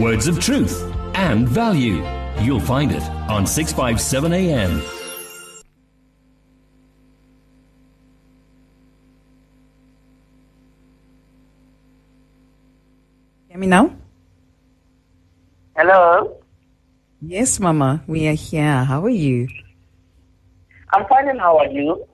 Words of truth and value. You'll find it on 657 AM. Hear me now? Hello. Yes, Mama, we are here. How are you? I'm fine, and how are you?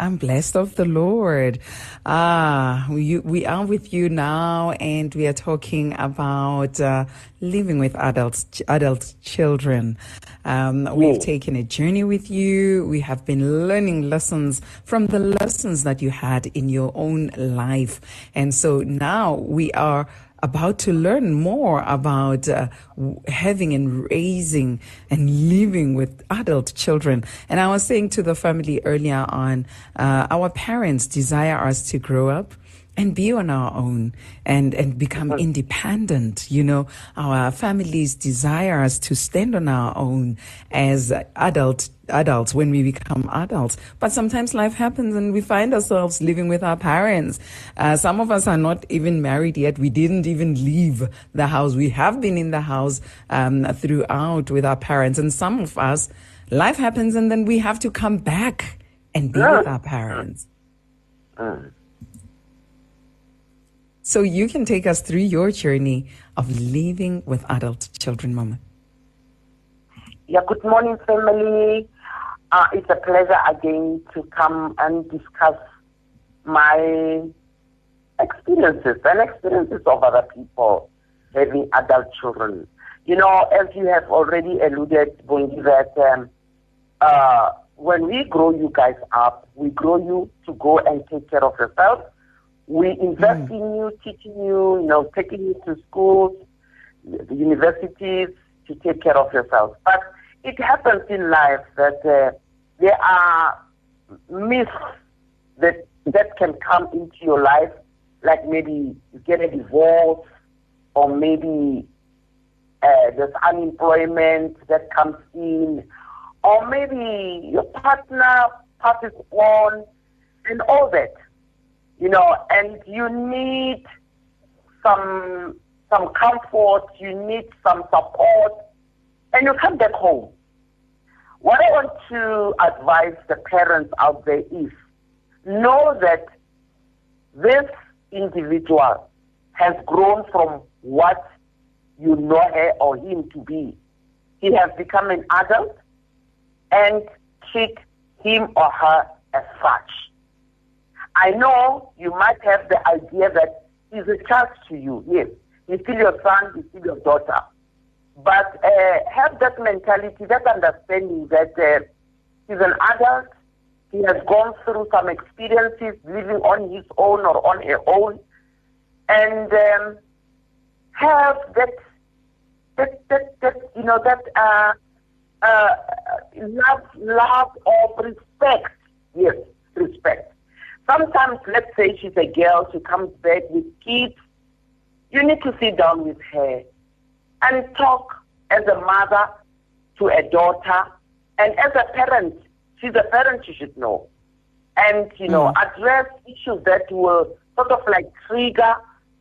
I'm blessed of the Lord. Ah, we, we are with you now, and we are talking about uh, living with adults, adult children. Um, we've taken a journey with you. We have been learning lessons from the lessons that you had in your own life, and so now we are about to learn more about uh, having and raising and living with adult children. And I was saying to the family earlier on, uh, our parents desire us to grow up and be on our own and, and become independent. You know, our families desire us to stand on our own as adult adults when we become adults. But sometimes life happens and we find ourselves living with our parents. Uh, some of us are not even married yet. We didn't even leave the house. We have been in the house um, throughout with our parents. And some of us, life happens and then we have to come back and be with our parents. So you can take us through your journey of living with adult children, Mama. Yeah, good morning, family. Uh, it's a pleasure again to come and discuss my experiences and experiences of other people having adult children. You know, as you have already alluded, Bongi, that um, uh, when we grow you guys up, we grow you to go and take care of yourself. We invest in you, teaching you, you know, taking you to schools, the universities to take care of yourself. But it happens in life that uh, there are myths that that can come into your life, like maybe you get a divorce, or maybe uh, there's unemployment that comes in, or maybe your partner passes on, and all that, you know, and you need some some comfort, you need some support, and you come back home. What I want to advise the parents out there is know that this individual has grown from what you know her or him to be. He has become an adult and treat him or her as such. I know you might have the idea that he's a child to you. Yes, he's still your son, he's still your daughter. But uh, have that mentality, that understanding that uh, he's an adult, he has gone through some experiences living on his own or on her own, and um, have that, that, that, that, you know, that uh, uh, love, love of respect. Yes, respect. Sometimes, let's say she's a girl, she comes back with kids. You need to sit down with her and talk as a mother to a daughter, and as a parent, she's a parent, you should know. And, you know, hmm. address issues that will sort of like trigger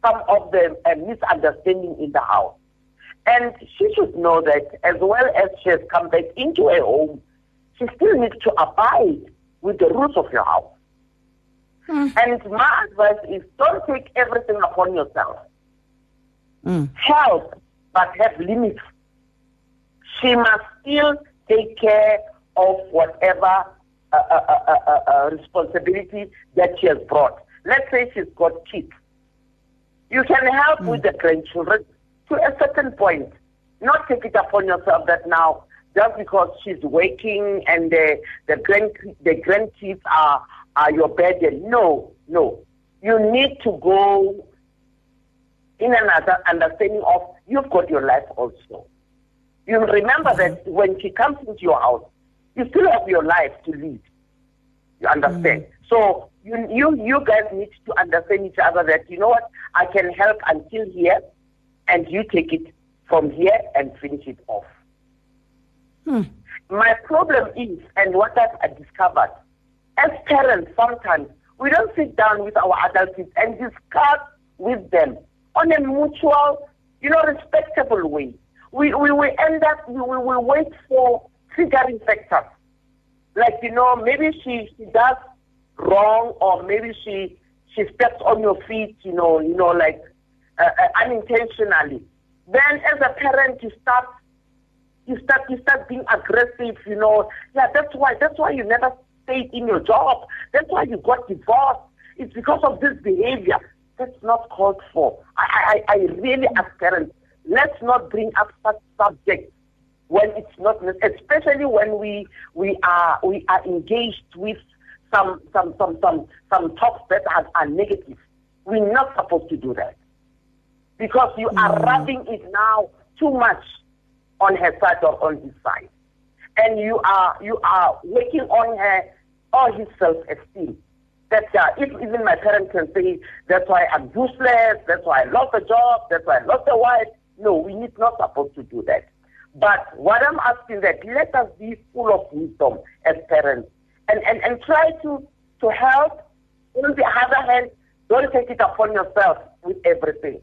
some of the uh, misunderstanding in the house. And she should know that as well as she has come back into her home, she still needs to abide with the rules of your house. Hmm. And my advice is don't take everything upon yourself. Hmm. Help, but have limits. She must still take care of whatever uh, uh, uh, uh, uh, responsibility that she has brought. Let's say she's got kids. You can help with the grandchildren to a certain point. Not take it upon yourself that now, just because she's working and the, the, grand, the grandkids are, are your burden. No, no. You need to go understanding of you've got your life also. You remember that when she comes into your house, you still have your life to lead. You understand? Mm. So you, you you guys need to understand each other that you know what I can help until here, and you take it from here and finish it off. Hmm. My problem is, and what I've discovered, as parents, sometimes we don't sit down with our adult kids and discuss with them on a mutual you know, respectable way. We, we will end up, we will wait for triggering factors. Like, you know, maybe she, she does wrong or maybe she, she steps on your feet, you know, you know, like uh, uh, unintentionally. Then as a parent, you start, you start, you start being aggressive, you know. Yeah, that's why, that's why you never stayed in your job. That's why you got divorced. It's because of this behavior. That's not called for. I, I, I really ask parents, let's not bring up such subjects when it's not, especially when we we are we are engaged with some some some some some talks that are, are negative. We're not supposed to do that because you mm. are rubbing it now too much on her side or on his side, and you are you are working on her or his self esteem. That uh, if even my parents can say that's why I'm useless, that's why I lost a job, that's why I lost a wife. No, we need not supposed to do that. But what I'm asking is that let us be full of wisdom as parents and, and, and try to, to help. On the other hand, don't take it upon yourself with everything.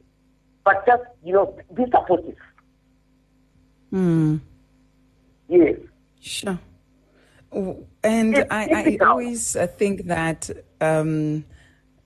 But just, you know, be supportive. Hmm. Yes. Sure. And I, I, always uh, think that um,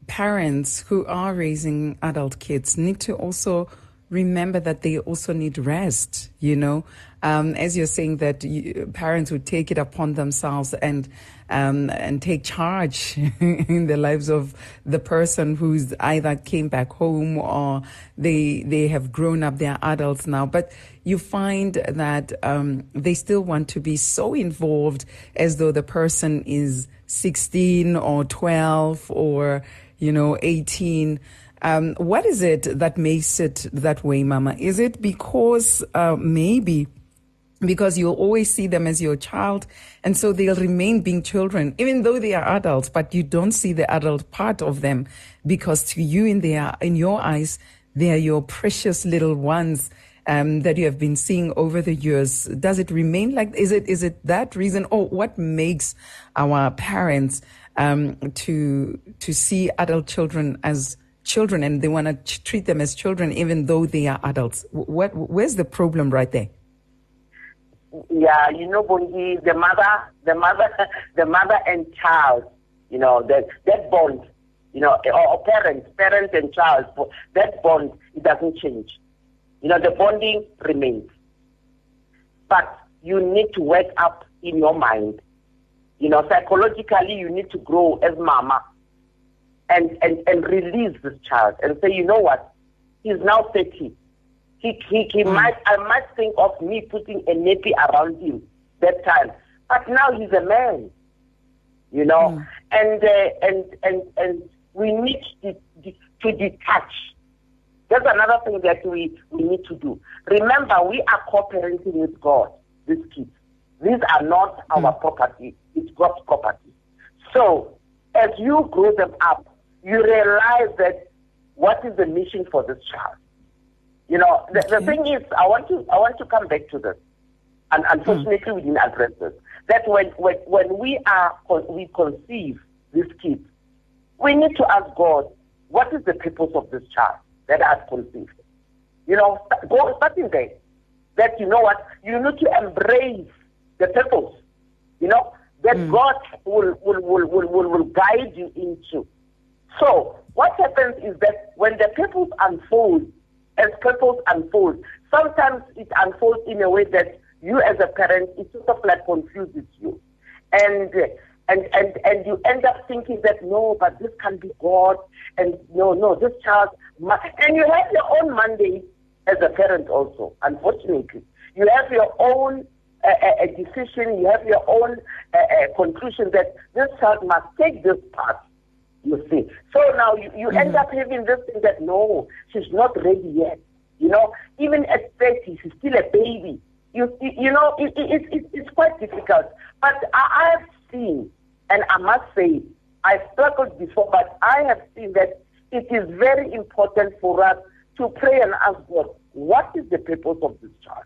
parents who are raising adult kids need to also remember that they also need rest, you know. Um, as you're saying that you, parents would take it upon themselves and um, and take charge in the lives of the person who's either came back home or they they have grown up, they are adults now. But you find that um, they still want to be so involved as though the person is 16 or 12 or you know 18 um, what is it that makes it that way, Mama? Is it because uh, maybe because you'll always see them as your child, and so they'll remain being children, even though they are adults, but you don't see the adult part of them because to you, in their in your eyes, they are your precious little ones. Um, that you have been seeing over the years. Does it remain like? Is it is it that reason, or what makes our parents um, to to see adult children as children and they want to ch- treat them as children even though they are adults. What, where's the problem right there? Yeah, you know, the mother, the mother, the mother and child, you know, that that bond, you know, or parents, parents and child, that bond, it doesn't change. You know, the bonding remains. But you need to wake up in your mind. You know, psychologically, you need to grow as mama and, and, and release this child and say, you know what? He's now 30. He, he, he mm. might, I might think of me putting a nappy around him that time. But now he's a man, you know, mm. and, uh, and, and, and we need to, to detach. That's another thing that we, we need to do. Remember, we are co-parenting with God, these kids. These are not our mm. property. It's God's property. So, as you grow them up, you realize that what is the mission for this child? You know, the, the thing is, I want to I want to come back to this, and unfortunately, mm. we didn't address this. That when when when we are we conceive these kids, we need to ask God, what is the purpose of this child that I've conceived? You know, go starting there. That you know what you need to embrace the purpose. You know that mm. God will will, will will will will guide you into. So what happens is that when the purpose unfolds, as purpose unfolds, sometimes it unfolds in a way that you as a parent, it sort of like confuses you. And and, and, and you end up thinking that no, but this can be God, and no, no, this child, must, and you have your own mandate as a parent also, unfortunately. You have your own uh, uh, decision, you have your own uh, uh, conclusion that this child must take this path you see. So now you, you mm-hmm. end up having this thing that no, she's not ready yet. You know, even at 30, she's still a baby. You, you know, it, it, it, it's quite difficult. But I, I have seen, and I must say, I struggled before, but I have seen that it is very important for us to pray and ask God, what is the purpose of this child?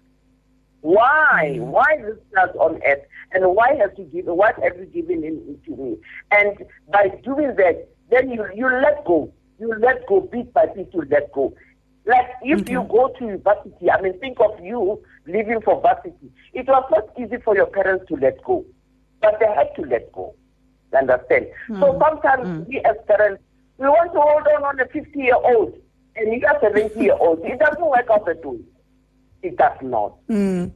Why? Mm-hmm. Why this child on earth? And why has you given what have you given him to me? And by doing that, then you you let go. You let go bit by bit you let go. Like if okay. you go to university, I mean, think of you leaving for varsity. It was not easy for your parents to let go, but they had to let go. Understand? Mm. So sometimes mm. we as parents, we want to hold on on a 50 year old and you are 70 year old. It doesn't work out at all. It does not. Mm.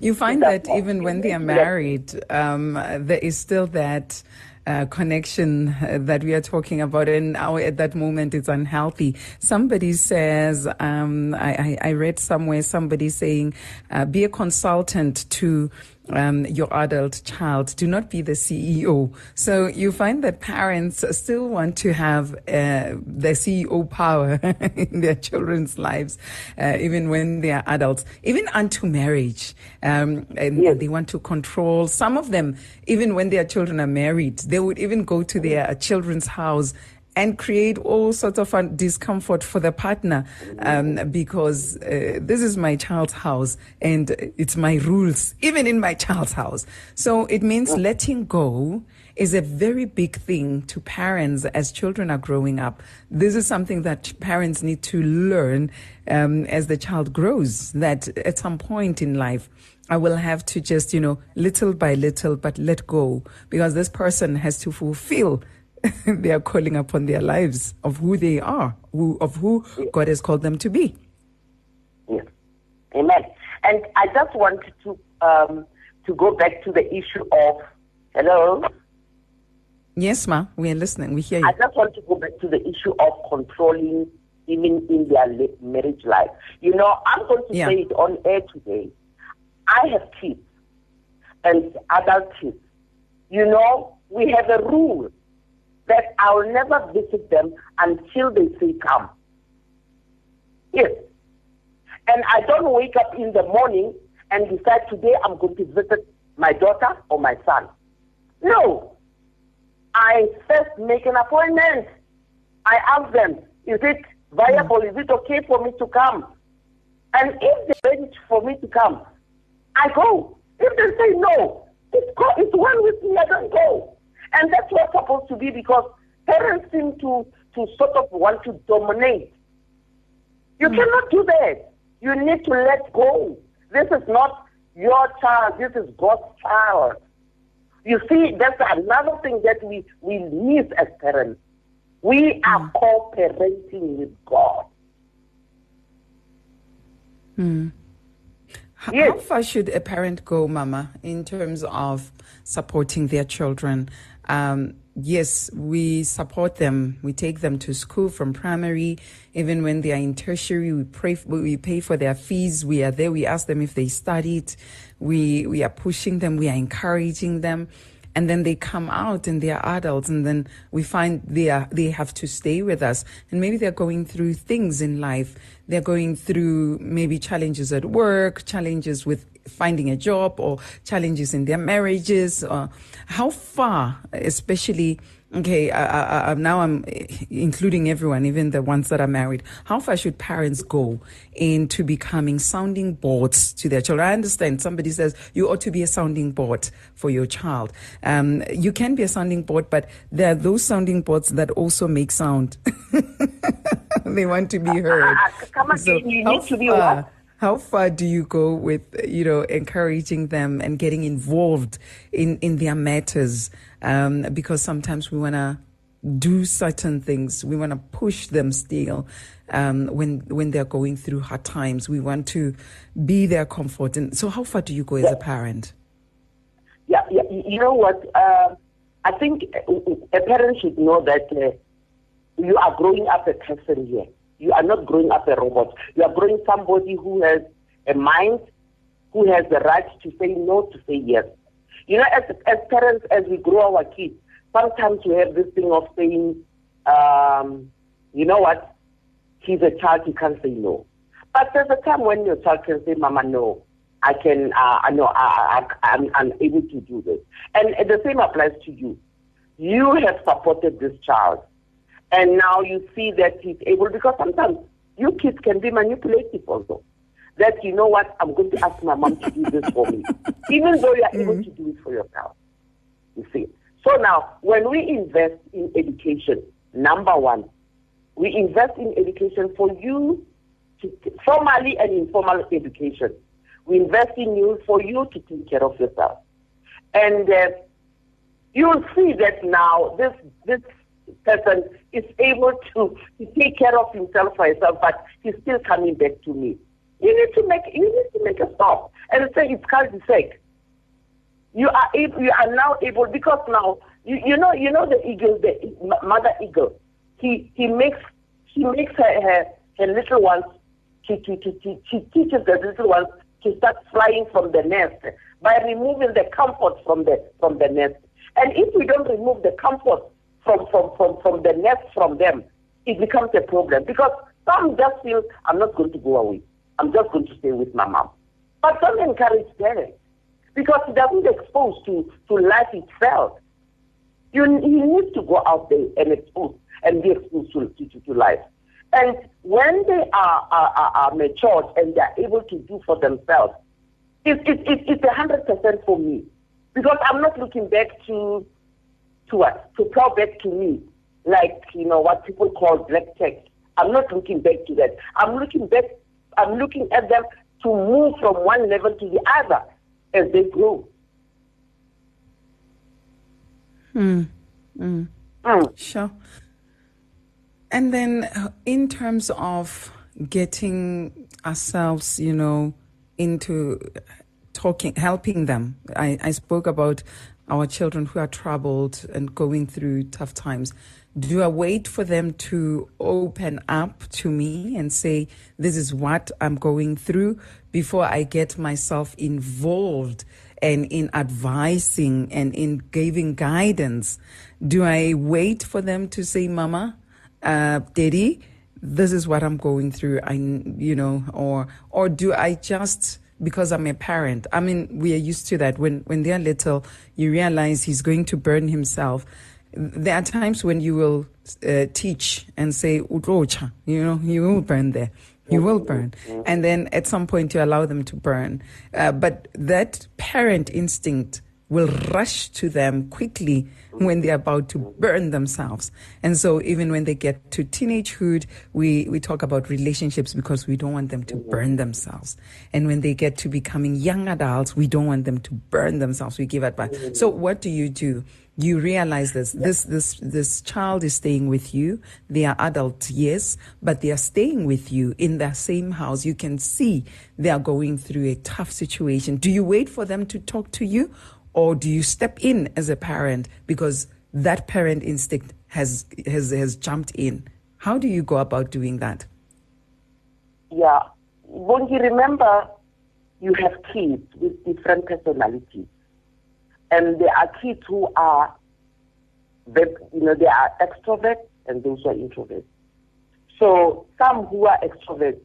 You find that even when they are married, um, there is still that uh, connection uh, that we are talking about, and now at that moment it's unhealthy. Somebody says, um, I, I, read somewhere somebody saying, uh, be a consultant to um, your adult child. Do not be the CEO. So you find that parents still want to have uh, the CEO power in their children's lives, uh, even when they are adults, even unto marriage. Um, and yes. they want to control some of them, even when their children are married. They would even go to their children's house and create all sorts of discomfort for the partner um, because uh, this is my child's house and it's my rules, even in my child's house. So it means letting go is a very big thing to parents as children are growing up. This is something that parents need to learn um, as the child grows, that at some point in life, I will have to just, you know, little by little, but let go because this person has to fulfill they are calling upon their lives of who they are, who, of who yes. God has called them to be. Yes. Amen. And I just wanted to um, to go back to the issue of hello. Yes, ma, we are listening. We hear you. I just want to go back to the issue of controlling even in their marriage life. You know, I'm going to yeah. say it on air today. I have kids and adult kids. You know, we have a rule that I'll never visit them until they say come. Yes. And I don't wake up in the morning and decide today I'm going to visit my daughter or my son. No. I first make an appointment. I ask them, is it viable? Is it okay for me to come? And if they're ready for me to come, I go. If they say no, it's, go, it's well with me, I don't go. And that's what's supposed to be because parents seem to, to sort of want to dominate. You mm. cannot do that. You need to let go. This is not your child, this is God's child. You see, that's another thing that we, we miss as parents. We are mm. cooperating with God. Hmm. Yes. How far should a parent go, Mama, in terms of supporting their children? Um, yes, we support them. We take them to school from primary, even when they are in tertiary. We pray, we pay for their fees. We are there. We ask them if they studied. We we are pushing them. We are encouraging them, and then they come out and they are adults, and then we find they are they have to stay with us, and maybe they're going through things in life. They're going through maybe challenges at work, challenges with finding a job or challenges in their marriages? Or how far, especially, okay, I, I, now I'm including everyone, even the ones that are married. How far should parents go into becoming sounding boards to their children? I understand somebody says you ought to be a sounding board for your child. Um, you can be a sounding board, but there are those sounding boards that also make sound. they want to be heard. Uh, uh, come again, so you need to be what? How far do you go with you know encouraging them and getting involved in in their matters? Um, because sometimes we want to do certain things. We want to push them still um, when when they're going through hard times. We want to be their comfort. And so how far do you go as a parent? Yeah, yeah you know what? Uh, i think a parent should know that uh, you are growing up a person here you are not growing up a robot. You are growing somebody who has a mind, who has the right to say no, to say yes. You know, as, as parents, as we grow our kids, sometimes we have this thing of saying, um, you know what, he's a child, he can't say no. But there's a time when your child can say, Mama, no, I can, uh, know, I, I, I'm, I'm able to do this. And the same applies to you. You have supported this child. And now you see that he's able, because sometimes you kids can be manipulative also. That, you know what, I'm going to ask my mom to do this for me. Even though you are mm-hmm. able to do it for yourself. You see. So now, when we invest in education, number one, we invest in education for you to formally and informal education. We invest in you for you to take care of yourself. And uh, you'll see that now this this person is able to, take care of himself for himself, but he's still coming back to me. You need to make you need to make a stop and say it's cul-de-sac. You are able, you are now able because now you, you know you know the eagle the mother eagle. He he makes he makes her her, her little ones. She, she, she, she teaches the little ones to start flying from the nest by removing the comfort from the from the nest. And if we don't remove the comfort from from from, from the nest from them, it becomes a problem because some just feel I'm not going to go away. I'm just going to stay with my mom. But don't encourage parents because it doesn't expose to, to life itself. You, you need to go out there and expose and be exposed to, to, to life. And when they are, are, are, matured and they are able to do for themselves, it, it, it, it's a hundred percent for me. Because I'm not looking back to to what? To plow back to me, like you know what people call black tax. I'm not looking back to that. I'm looking back I'm looking at them to move from one level to the other as they grow. Hmm. Mm. Mm. Sure. And then, uh, in terms of getting ourselves, you know, into talking, helping them, I, I spoke about our children who are troubled and going through tough times do I wait for them to open up to me and say, this is what I'm going through before I get myself involved and in advising and in giving guidance? Do I wait for them to say, Mama, uh, Daddy, this is what I'm going through? I, you know, or, or do I just, because I'm a parent. I mean, we are used to that. When when they're little, you realize he's going to burn himself there are times when you will uh, teach and say utrocha you know you will burn there you will burn and then at some point you allow them to burn uh, but that parent instinct will rush to them quickly when they're about to burn themselves. And so even when they get to teenagehood, we, we talk about relationships because we don't want them to burn themselves. And when they get to becoming young adults, we don't want them to burn themselves. We give advice. So what do you do? you realize this this this this child is staying with you they are adults yes but they are staying with you in the same house you can see they are going through a tough situation do you wait for them to talk to you or do you step in as a parent because that parent instinct has has has jumped in? How do you go about doing that? Yeah. When you remember you have kids with different personalities. And there are kids who are, you know, they are extroverts and those who are introverts. So some who are extroverts,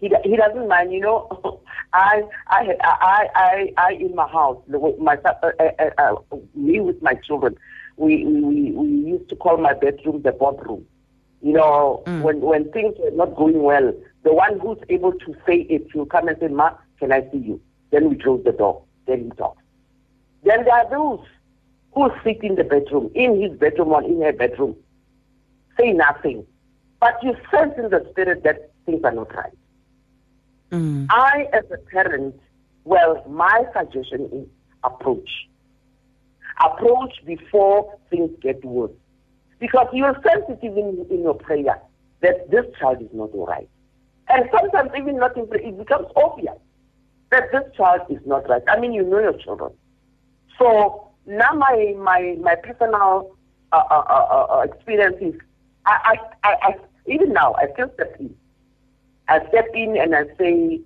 he he doesn't mind. You know, I I I I I in my house, my uh, uh, uh, uh, me with my children, we we we used to call my bedroom the boardroom. You know, mm. when when things were not going well, the one who's able to say it will come and say, "Ma, can I see you?" Then we close the door. Then we talk. Then there are those who sit in the bedroom, in his bedroom or in her bedroom, say nothing. But you sense in the spirit that things are not right. Mm. I, as a parent, well, my suggestion is approach. Approach before things get worse. Because you're sensitive it even in your prayer that this child is not all right. And sometimes even not in prayer, it becomes obvious that this child is not right. I mean, you know your children. So now my my my personal uh, uh, uh, uh experiences, I, I, I, I, even now I still step in. I step in and I say,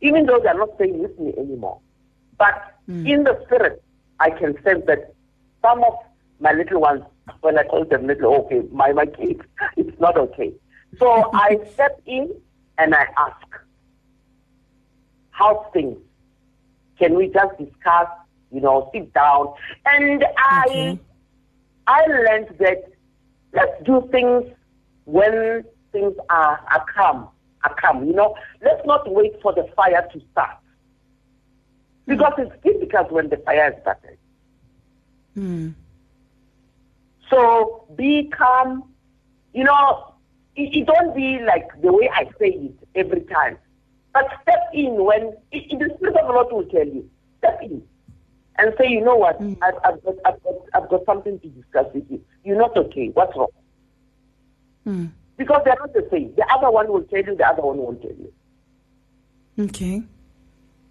even though they're not staying with me anymore, but mm. in the spirit, I can sense that some of my little ones, when I call them little, okay, my my kids, it's not okay. So I step in and I ask, how's things? Can we just discuss you know, sit down. And I, I learned that let's do things when things are, are calm, calm. You know, let's not wait for the fire to start. Because it's difficult when the fire has started. Mm. So be calm. You know, it, it, don't be like the way I say it every time. But step in when it, it, the Spirit of the Lord will tell you. Step in and say, you know what, mm. I've, I've, got, I've, got, I've got something to discuss with you. You're not okay. What's wrong? Mm. Because they're not the same. The other one will tell you, the other one won't tell you. Okay.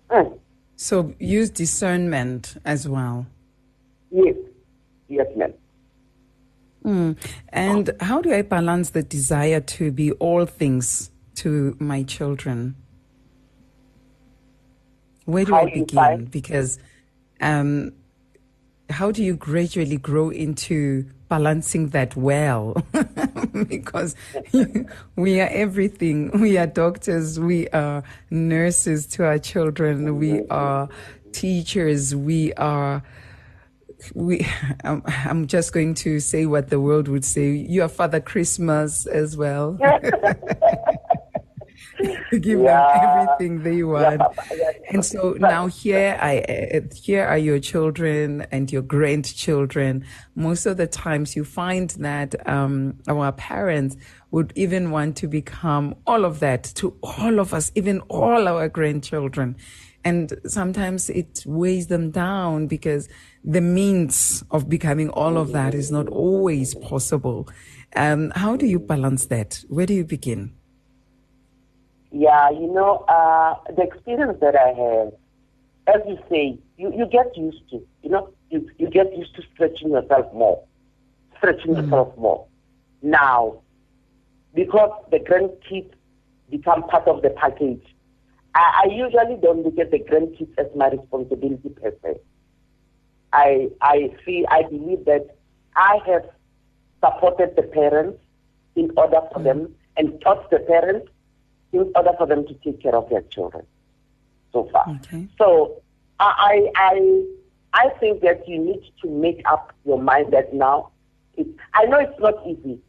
Mm. So use discernment as well. Yes. Yes, ma'am. Mm. And how do I balance the desire to be all things to my children? Where do how I begin? Because um, how do you gradually grow into balancing that well? because we are everything. We are doctors, we are nurses to our children, we are teachers, we are we I'm, I'm just going to say what the world would say. You are father christmas as well give yeah. them everything they want. Yeah. And so now here I uh, here are your children and your grandchildren. Most of the times you find that um, our parents would even want to become all of that to all of us, even all our grandchildren. And sometimes it weighs them down because the means of becoming all of that is not always possible. Um, how do you balance that? Where do you begin? Yeah, you know, uh, the experience that I have, as you say, you, you get used to, you know, you, you get used to stretching yourself more, stretching mm-hmm. yourself more. Now, because the grandkids become part of the package, I, I usually don't look at the grandkids as my responsibility per se. I, I feel, I believe that I have supported the parents in order for mm-hmm. them and taught the parents in order for them to take care of their children so far. Okay. So I, I, I think that you need to make up your mind that now, it, I know it's not easy,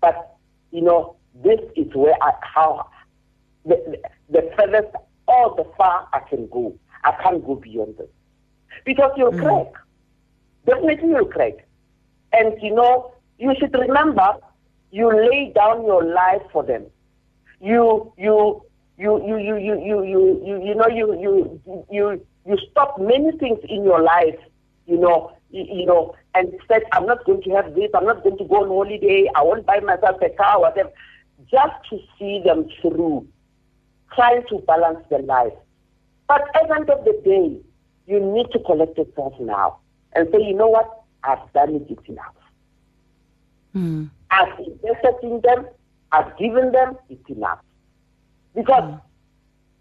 but you know, this is where I, how, the, the, the furthest or the far I can go. I can't go beyond this. Because you'll mm. crack. Definitely you'll crack. And you know, you should remember you lay down your life for them you you you you you you you you you, you know you you you you stop many things in your life, you know, you, you know, and said, I'm not going to have this, I'm not going to go on holiday, I won't buy myself a car, whatever, just to see them through, trying to balance their life. But at the end of the day, you need to collect yourself now and say, you know what, I've done it, enough. Mm. I've invested in them, I've given them, it's enough. Because, mm.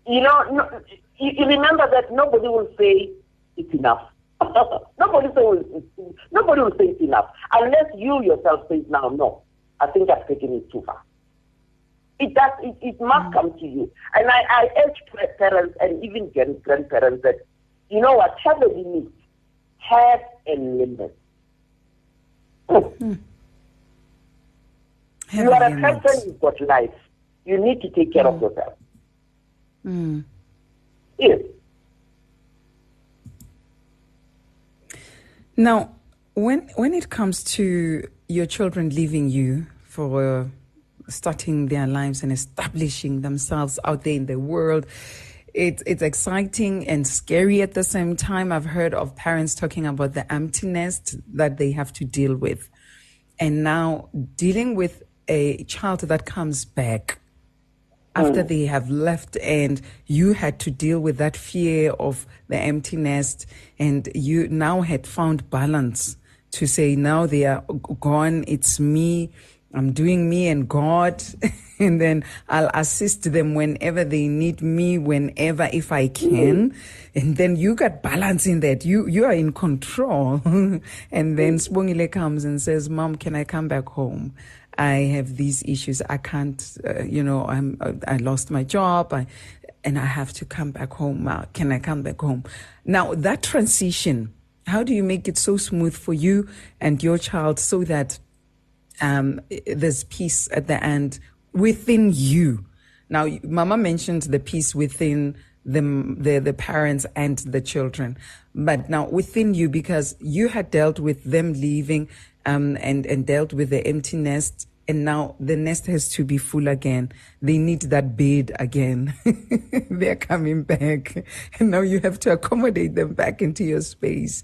you know, no, you, you, remember that nobody will say it's enough. nobody, say, will, nobody will say it's enough. Unless you yourself say now, no, I think I've taken it too far. It does. It, it must mm. come to you. And I, I urge parents and even grandparents that, you know what, have a limit. Have a limit. Mm. You are a person, you've got life. You need to take care mm. of yourself. Mm. Yes. Now, when when it comes to your children leaving you for uh, starting their lives and establishing themselves out there in the world, it's it's exciting and scary at the same time. I've heard of parents talking about the emptiness that they have to deal with, and now dealing with a child that comes back after mm. they have left and you had to deal with that fear of the empty nest and you now had found balance to say now they are gone. It's me. I'm doing me and god. And then i'll assist them whenever they need me whenever if i can. Mm. and then you got balance in that. You you are in control. And then Sbongile comes and says mom can i come back home I have these issues. I can't, uh, you know, I'm, I lost my job. I, and I have to come back home. Uh, can I come back home? Now, that transition, how do you make it so smooth for you and your child so that um, there's peace at the end within you? Now, Mama mentioned the peace within the, the, the parents and the children, but now within you, because you had dealt with them leaving um, and, and dealt with the empty nest and now the nest has to be full again. They need that bed again. They're coming back, and now you have to accommodate them back into your space.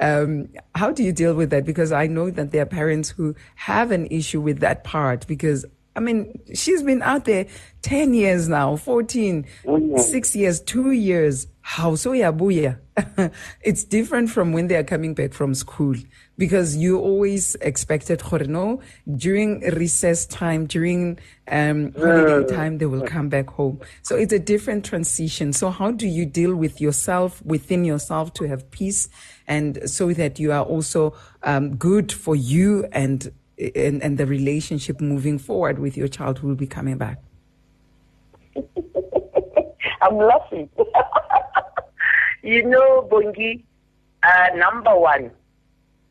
Um, how do you deal with that? Because I know that there are parents who have an issue with that part because I mean, she's been out there 10 years now, 14, mm-hmm. six years, two years. How so, yabuya? it's different from when they are coming back from school because you always expected, no, during recess time, during um, holiday time, they will come back home. So it's a different transition. So how do you deal with yourself, within yourself to have peace and so that you are also um, good for you and and, and the relationship moving forward with your child who will be coming back? I'm laughing. you know, Bongi, uh, number one,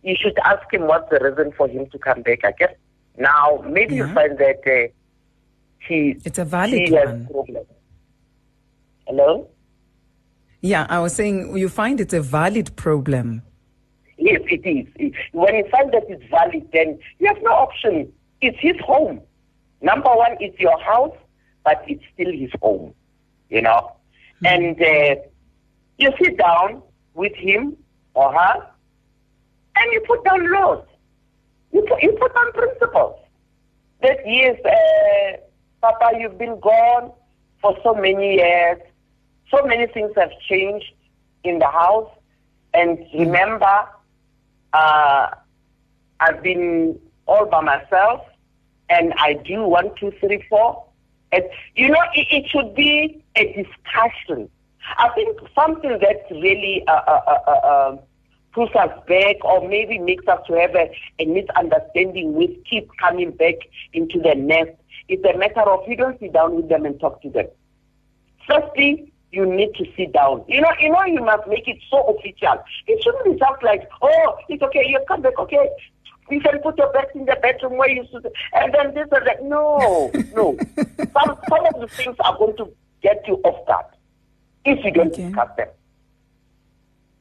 you should ask him what's the reason for him to come back. I guess now maybe yeah. you find that uh, he it's a valid one. Problem. Hello. Yeah, I was saying you find it's a valid problem. Yes, it is. When you find that it's valid, then you have no option. It's his home. Number one, it's your house, but it's still his home, you know. Mm-hmm. And uh, you sit down with him or her, and you put down laws. You put, you put down principles. That yes, uh, Papa, you've been gone for so many years. So many things have changed in the house. And remember, uh, I've been all by myself, and I do one, two, three, four. And, you know, it, it should be a discussion. I think something that really uh, uh, pulls us back or maybe makes us to have a, a misunderstanding with keep coming back into the nest is a matter of you don't sit down with them and talk to them. Firstly, you need to sit down. You know, you know, you must make it so official. It shouldn't be just like, oh, it's okay, you come back, okay. You can put your bed in the bedroom where you should, and then this and that. No, no. some some of the things are going to get you off guard if you don't okay. discuss them.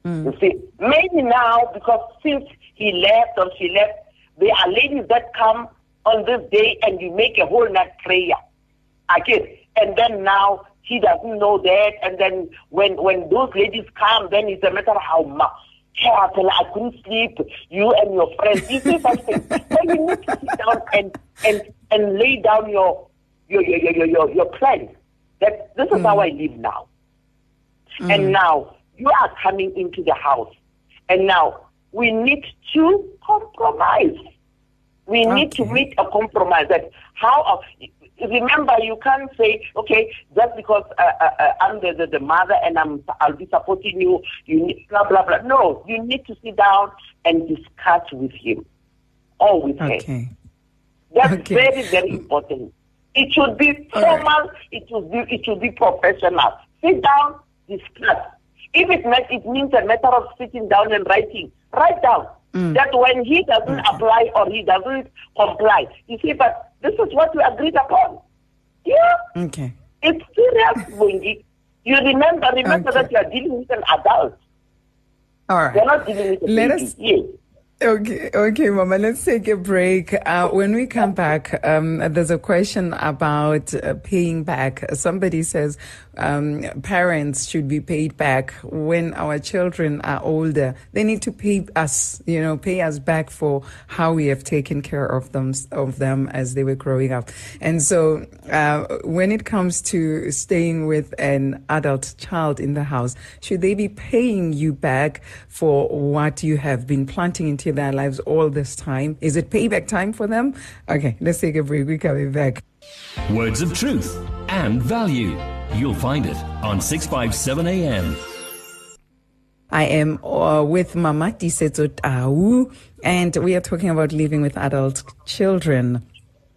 Mm. You see, maybe now because since he left or she left, there are ladies that come on this day and you make a whole night prayer. Again, and then now he doesn't know that. And then when when those ladies come, then it's a matter of how much. Careful, I couldn't sleep. You and your friends. You see something. so you need to sit down and and and lay down your your your your your, your plan. That this is mm. how I live now. Mm. And now you are coming into the house, and now we need to compromise. We okay. need to meet a compromise. That how remember, you can't say, okay, just because uh, uh, uh, I'm the, the, the, mother and I'm, I'll be supporting you, you need blah, blah, blah. No, you need to sit down and discuss with him or with okay. her. That's okay. very, very important. It should be formal, right. it, should be, it should be professional. Sit down, discuss. If it, means it means a matter of sitting down and writing, write down. Mm. That when he doesn't okay. apply or he doesn't comply, you see, but this is what we agreed upon. Yeah. Okay. It's serious, Wendy. You remember, remember okay. that you are dealing with an adult. All right. You're not dealing with a Let baby. Us, yes. Okay, okay, Mama, let's take a break. Uh, when we come back, um, there's a question about uh, paying back. Somebody says um, parents should be paid back when our children are older. They need to pay us, you know, pay us back for how we have taken care of them, of them as they were growing up. And so, uh, when it comes to staying with an adult child in the house, should they be paying you back for what you have been planting into their lives all this time. Is it payback time for them? Okay, let's take a break. We're coming back. Words of truth and value. You'll find it on 657 AM. I am uh, with Mama Tiisetso Tau, and we are talking about living with adult children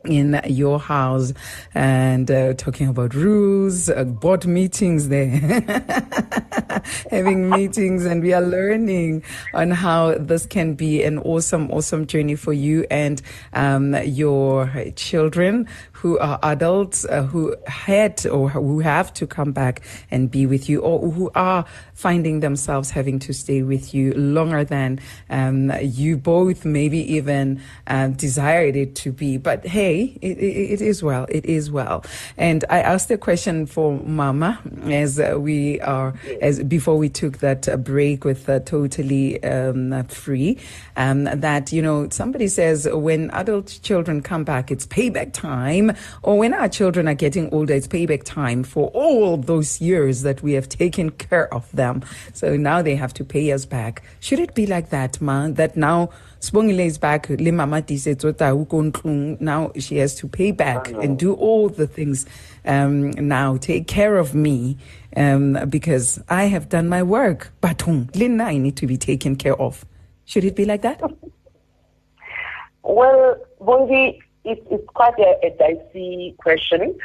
in your house and uh, talking about rules, uh, board meetings there. having meetings, and we are learning on how this can be an awesome, awesome journey for you and um, your children who are adults uh, who had or who have to come back and be with you, or who are finding themselves having to stay with you longer than um, you both maybe even uh, desired it to be. But hey, it, it, it is well. It is well. And I asked a question for Mama as we are as before we took that break with uh, totally um, free. Um, that you know somebody says when adult children come back, it's payback time time, or when our children are getting older, it's payback time for all those years that we have taken care of them. So now they have to pay us back. Should it be like that, ma? That now Sbongile is back, now she has to pay back and do all the things um, now, take care of me um, because I have done my work. But Lina, I need to be taken care of. Should it be like that? Well, Bongi, it, it's quite a, a dicey question.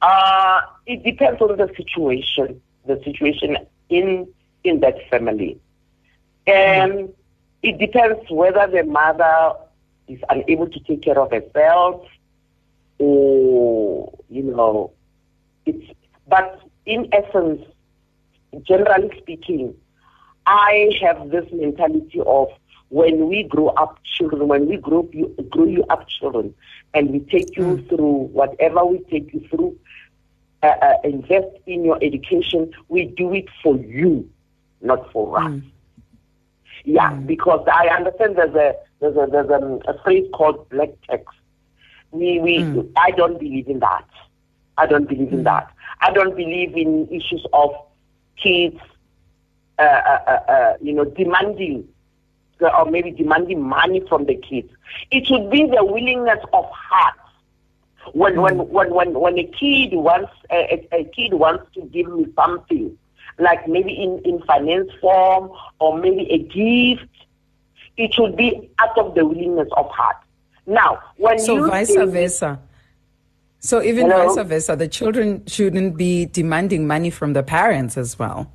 Uh, it depends on the situation, the situation in in that family, and it depends whether the mother is unable to take care of herself, or you know, it's. But in essence, generally speaking, I have this mentality of when we grow up children, when we grow you, grow you up children, and we take you mm. through whatever we take you through, uh, uh, invest in your education, we do it for you, not for us. Mm. Yeah, mm. because I understand there's a there's a there's a, a phrase called black tax. We we mm. I don't believe in that. I don't believe in mm. that. I don't believe in issues of kids, uh, uh, uh, uh you know, demanding or maybe demanding money from the kids. It should be the willingness of heart. When mm. when when when when a kid wants a, a, kid wants to give me something, like maybe in in finance form or maybe a gift, it should be out of the willingness of heart. Now, when so you vice versa. So even Hello? vice versa, the children shouldn't be demanding money from the parents as well.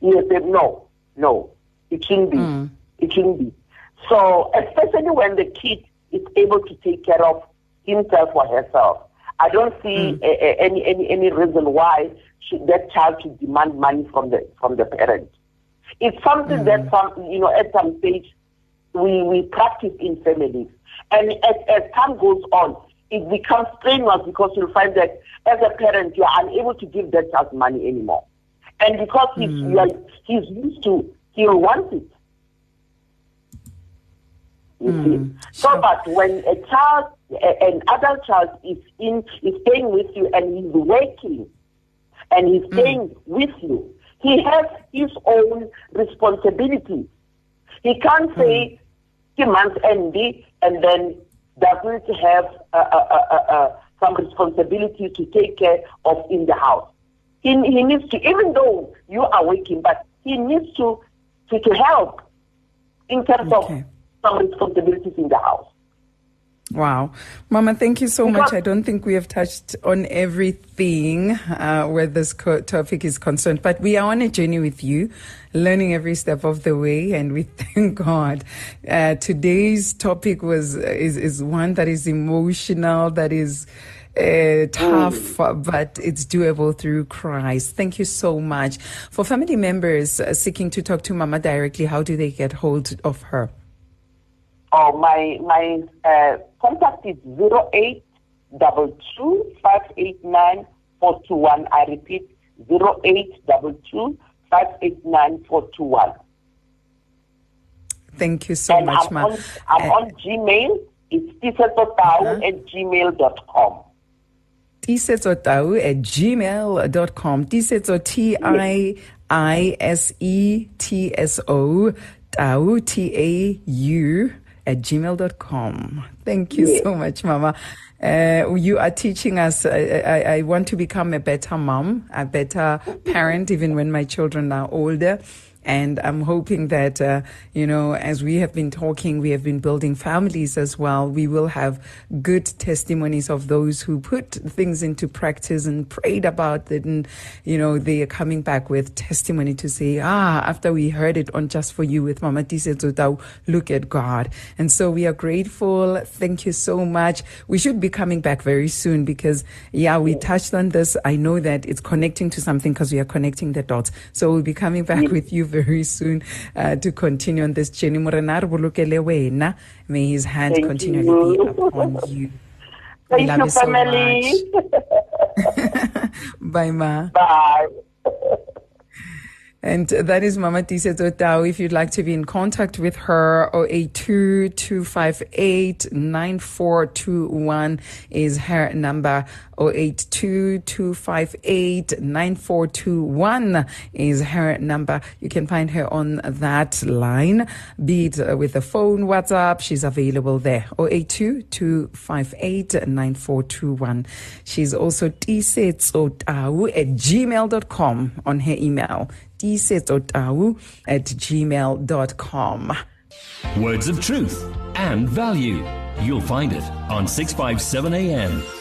Yes, no, no, it shouldn't be. Mm. It shouldn't be. So, especially when the kid is able to take care of himself or herself, I don't see mm. a, a, any, any, any reason why should that child should demand money from the, from the parent. It's something mm. that some, you know, at some stage we, we practice in families. And as, as time goes on, it becomes strenuous because you'll find that as a parent, you are unable to give that child money anymore. And because he's, mm. he's used to, he'll want it. You mm, see, so sure. but when a child, an adult child is in, is staying with you and he's working, and he's mm. staying with you, he has his own responsibility. He can't say mm. months end and then doesn't have uh, uh, uh, uh, some responsibility to take care of in the house. He, he needs to, even though you are working, but he needs to to, to help in terms okay. of some responsibilities in the house. Wow. Mama, thank you so because much. I don't think we have touched on everything uh, where this co- topic is concerned, but we are on a journey with you, learning every step of the way, and we thank God. Uh, today's topic was is, is one that is emotional, that is uh, tough, mm. but it's doable through Christ. Thank you so much. For family members uh, seeking to talk to Mama directly, how do they get hold of her? Oh, my my uh, contact is zero eight double two five eight nine four two one. I repeat zero eight double two five eight nine four two one. Thank you so and much, I'm ma. On, I'm uh, on Gmail. It's tiisetsotau uh-huh. at gmail.com. Tiisetsotau at gmail.com. Tiisetso T I I S E T S O Tau T A U at gmail.com. Thank you yeah. so much, Mama. Uh, you are teaching us. I, I, I, want to become a better mom, a better parent, even when my children are older. And I'm hoping that, uh, you know, as we have been talking, we have been building families as well. We will have good testimonies of those who put things into practice and prayed about it. And, you know, they are coming back with testimony to say, ah, after we heard it on Just For You with Mama Tiisetso, look at God. And so we are grateful. Thank you so much. We should be coming back very soon because, yeah, we touched on this. I know that it's connecting to something because we are connecting the dots. So we'll be coming back with you very soon uh, to continue on this journey. May his hand Thank continually you. be upon you. Thank love you, family. So Bye, Ma. Bye. And that is Mama Tiisetso Tau. If you'd like to be in contact with her, 082 258 9421 is her number. 082 258 9421 is her number. You can find her on that line, be it uh, with the phone, WhatsApp. She's available there. 082 258 9421. She's also Tiisetso Tau at gmail.com on her email tiisetsotau at gmail.com. Words of truth and value. You'll find it on 657 AM.